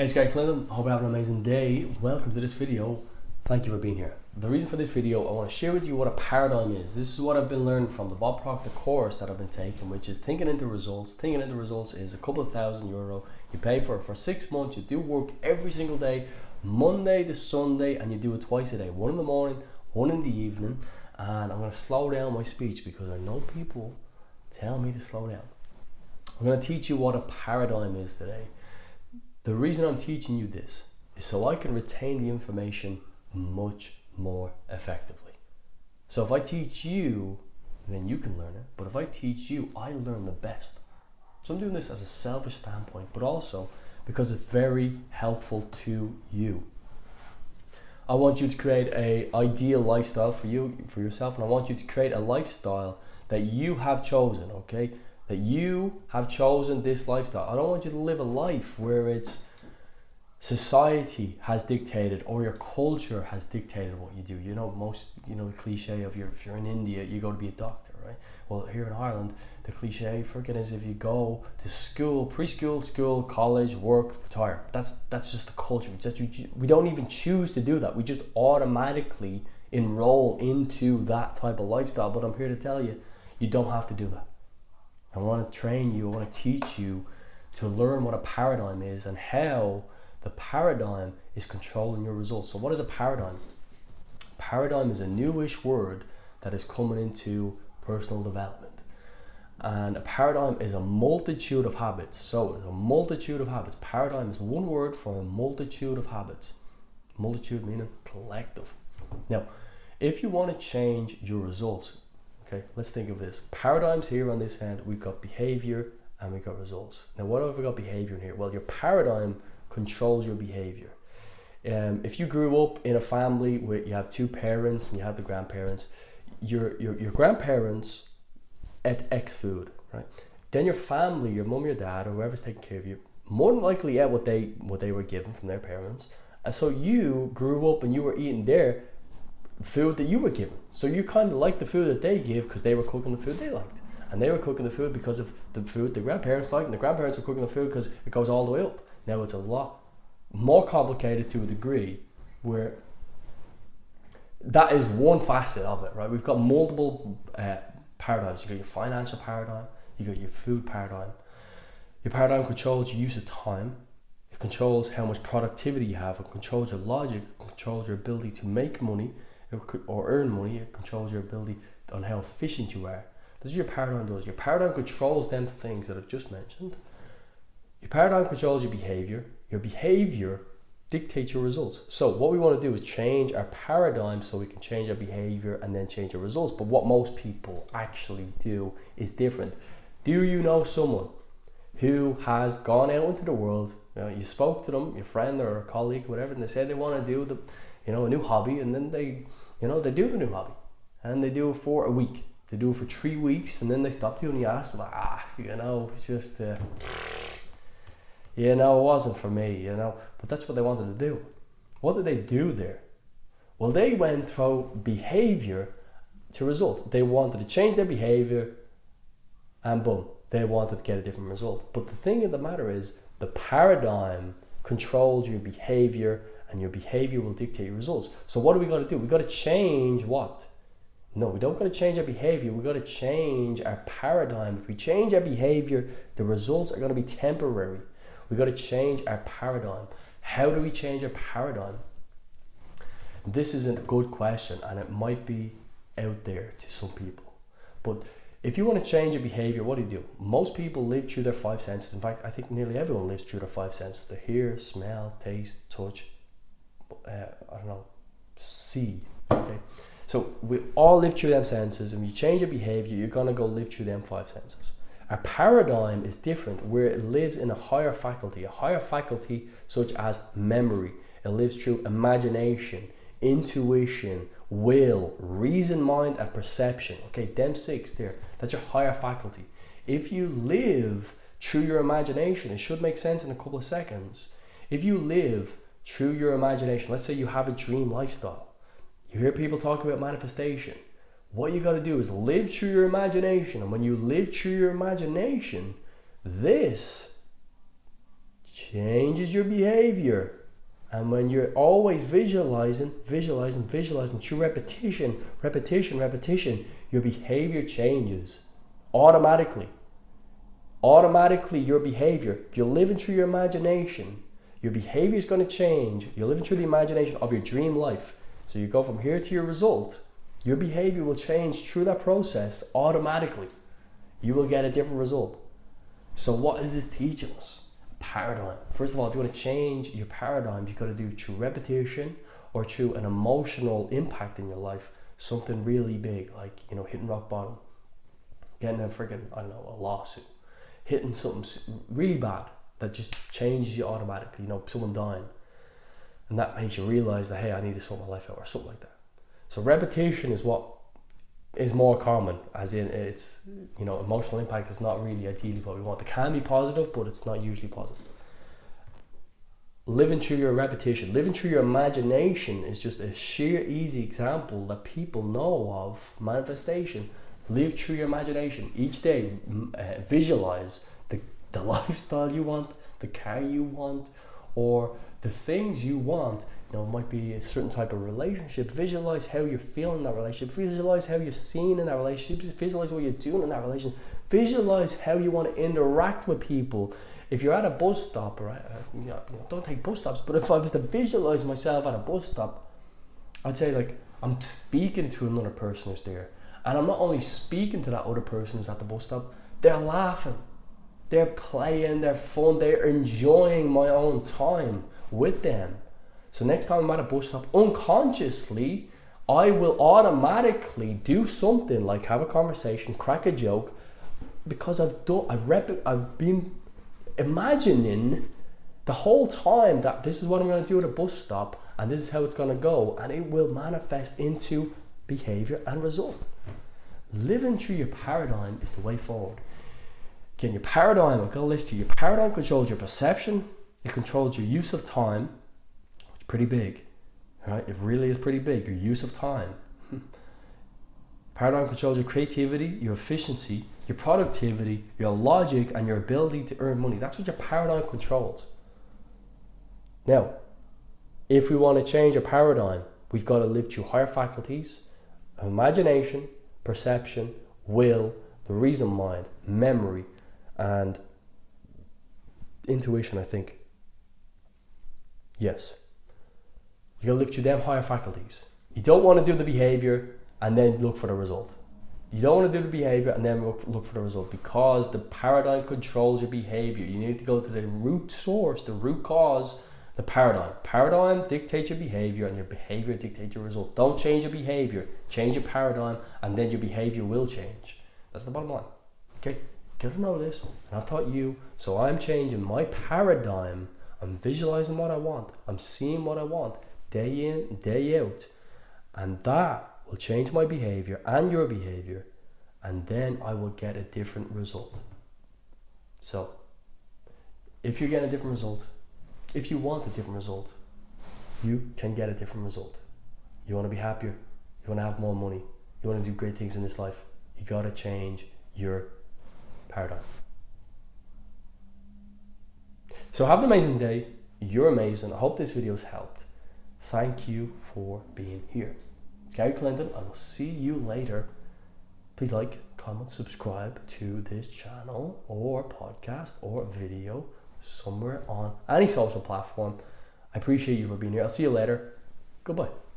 Hey, Gary Clinton. Hope you have an amazing day. Welcome to this video. Thank you for being here. The reason for this video, I want to share with you what a paradigm is. This is what I've been learning from the Bob Proctor course that I've been taking, which is thinking into results. Thinking into results is a couple of thousand euro. You pay for it for six months. You do work every single day, Monday to Sunday, and you do it twice a day. One in the morning, one in the evening. And I'm going to slow down my speech because I know people tell me to slow down. I'm going to teach you what a paradigm is today. The reason I'm teaching you this is so I can retain the information much more effectively. So if I teach you, then you can learn it. But if I teach you, I learn the best. So I'm doing this as a selfish standpoint, but also because it's very helpful to you. I want you to create a ideal lifestyle for you for yourself and I want you to create a lifestyle that you have chosen, okay? That you have chosen this lifestyle. I don't want you to live a life where it's society has dictated or your culture has dictated what you do. You know, most you know the cliche of your if you're in India, you go to be a doctor, right? Well, here in Ireland, the cliche freaking is if you go to school, preschool, school, college, work, retire. That's that's just the culture. Just, we don't even choose to do that. We just automatically enroll into that type of lifestyle. But I'm here to tell you, you don't have to do that. I want to train you, I want to teach you to learn what a paradigm is and how the paradigm is controlling your results. So, what is a paradigm? Paradigm is a newish word that is coming into personal development. And a paradigm is a multitude of habits. So, a multitude of habits. Paradigm is one word for a multitude of habits. Multitude meaning collective. Now, if you want to change your results, Okay, let's think of this. Paradigms here on this end, we've got behavior and we've got results. Now, what have we got behavior in here? Well, your paradigm controls your behavior. Um, if you grew up in a family where you have two parents and you have the grandparents, your, your, your grandparents ate X food, right? Then your family, your mom, your dad, or whoever's taking care of you, more than likely ate what they what they were given from their parents. And so you grew up and you were eating their food that you were given. So you kind of liked the food that they gave because they were cooking the food they liked. And they were cooking the food because of the food the grandparents liked, and the grandparents were cooking the food because it goes all the way up. Now it's a lot more complicated to a degree where that is one facet of it, right? We've got multiple uh, paradigms. You've got your financial paradigm, you've got your food paradigm. Your paradigm controls your use of time, it controls how much productivity you have, it controls your logic, it controls your ability to make money, or earn money, it controls your ability on how efficient you are. This is your paradigm does. Your paradigm controls them things that I've just mentioned. Your paradigm controls your behavior. Your behavior dictates your results. So what we want to do is change our paradigm so we can change our behavior and then change our results. But what most people actually do is different. Do you know someone who has gone out into the world? You, know, you spoke to them, your friend or a colleague, whatever, and they said they want to do the you know, a new hobby, and then they, you know, they do the new hobby, and they do it for a week. They do it for three weeks, and then they stop doing the ask. Like, ah, you know, just, uh, you know, it wasn't for me, you know. But that's what they wanted to do. What did they do there? Well, they went through behavior to result. They wanted to change their behavior, and boom, they wanted to get a different result. But the thing of the matter is, the paradigm controlled your behavior and your behavior will dictate your results. So what do we got to do? We got to change what? No, we don't got to change our behavior. We got to change our paradigm. If we change our behavior, the results are going to be temporary. We got to change our paradigm. How do we change our paradigm? This is a good question, and it might be out there to some people. But if you want to change your behavior, what do you do? Most people live through their five senses. In fact, I think nearly everyone lives through their five senses: the hear, smell, taste, touch, uh, I don't know, see. Okay, so we all live through them senses, and you change your behavior, you're gonna go live through them five senses. Our paradigm is different, where it lives in a higher faculty, a higher faculty such as memory. It lives through imagination, intuition, will, reason, mind, and perception. Okay, them six there. That's your higher faculty. If you live through your imagination, it should make sense in a couple of seconds. If you live through your imagination. Let's say you have a dream lifestyle. You hear people talk about manifestation. What you got to do is live through your imagination. And when you live through your imagination, this changes your behavior. And when you're always visualizing, visualizing, visualizing through repetition, repetition, repetition, your behavior changes automatically. Automatically, your behavior, if you're living through your imagination, your behavior is going to change. You're living through the imagination of your dream life. So you go from here to your result, your behavior will change through that process automatically. You will get a different result. So, what is this teaching us? Paradigm. First of all, if you want to change your paradigm, you've got to do it through repetition or through an emotional impact in your life. Something really big, like you know, hitting rock bottom, getting a freaking I don't know a lawsuit, hitting something really bad that just changes you automatically. You know, someone dying, and that makes you realize that hey, I need to sort my life out or something like that. So repetition is what is more common, as in it's you know emotional impact is not really ideally what we want. It can be positive, but it's not usually positive. Living through your repetition, living through your imagination is just a sheer easy example that people know of manifestation. Live through your imagination each day. Uh, visualize the, lifestyle you want, the car you want, or the things you want you know, might be a certain type of relationship. Visualize how you're feeling in that relationship. Visualize how you're seen in that relationship. Visualize what you're doing in that relationship. Visualize how you want to interact with people. If you're at a bus stop, right? Uh, you know, don't take bus stops. But if I was to visualize myself at a bus stop, I'd say like I'm speaking to another person who's there, and I'm not only speaking to that other person who's at the bus stop. They're laughing, they're playing, they're fun, they're enjoying my own time with them so next time I'm at a bus stop, unconsciously, I will automatically do something like have a conversation, crack a joke, because I've done, I've rep- I've been imagining the whole time that this is what I'm going to do at a bus stop, and this is how it's going to go, and it will manifest into behavior and result. Living through your paradigm is the way forward. Again, your paradigm, I've got a list here. Your paradigm controls your perception, it controls your use of time, It's pretty big. Right? It really is pretty big. Your use of time. Paradigm controls your creativity, your efficiency, your productivity, your logic, and your ability to earn money. That's what your paradigm controls. Now, if we want to change a paradigm, we've got to live through higher faculties, imagination, perception, will, the reason mind, memory, and intuition, I think. Yes. You gotta lift your damn higher faculties. You don't want to do the behavior and then look for the result. You don't want to do the behavior and then look for the result because the paradigm controls your behavior. You need to go to the root source, the root cause, the paradigm. Paradigm dictates your behavior and your behavior dictates your result. Don't change your behavior, change your paradigm, and then your behavior will change. That's the bottom line. Okay, get to know this, and I've taught you, so I'm changing my paradigm. I'm visualizing what I want, I'm seeing what I want, day in, day out. And that will change my behavior and your behavior, and then I will get a different result. So, if you get a different result, if you want a different result, you can get a different result. You want to be happier, you want to have more money, you want to do great things in this life, you got to change your paradigm. So, have an amazing day. You're amazing. I hope this video has helped. Thank you for being here. Gary Clinton. I will see you later. Please like, comment, subscribe to this channel or podcast or video somewhere on any social platform. I appreciate you for being here. I'll see you later. Goodbye.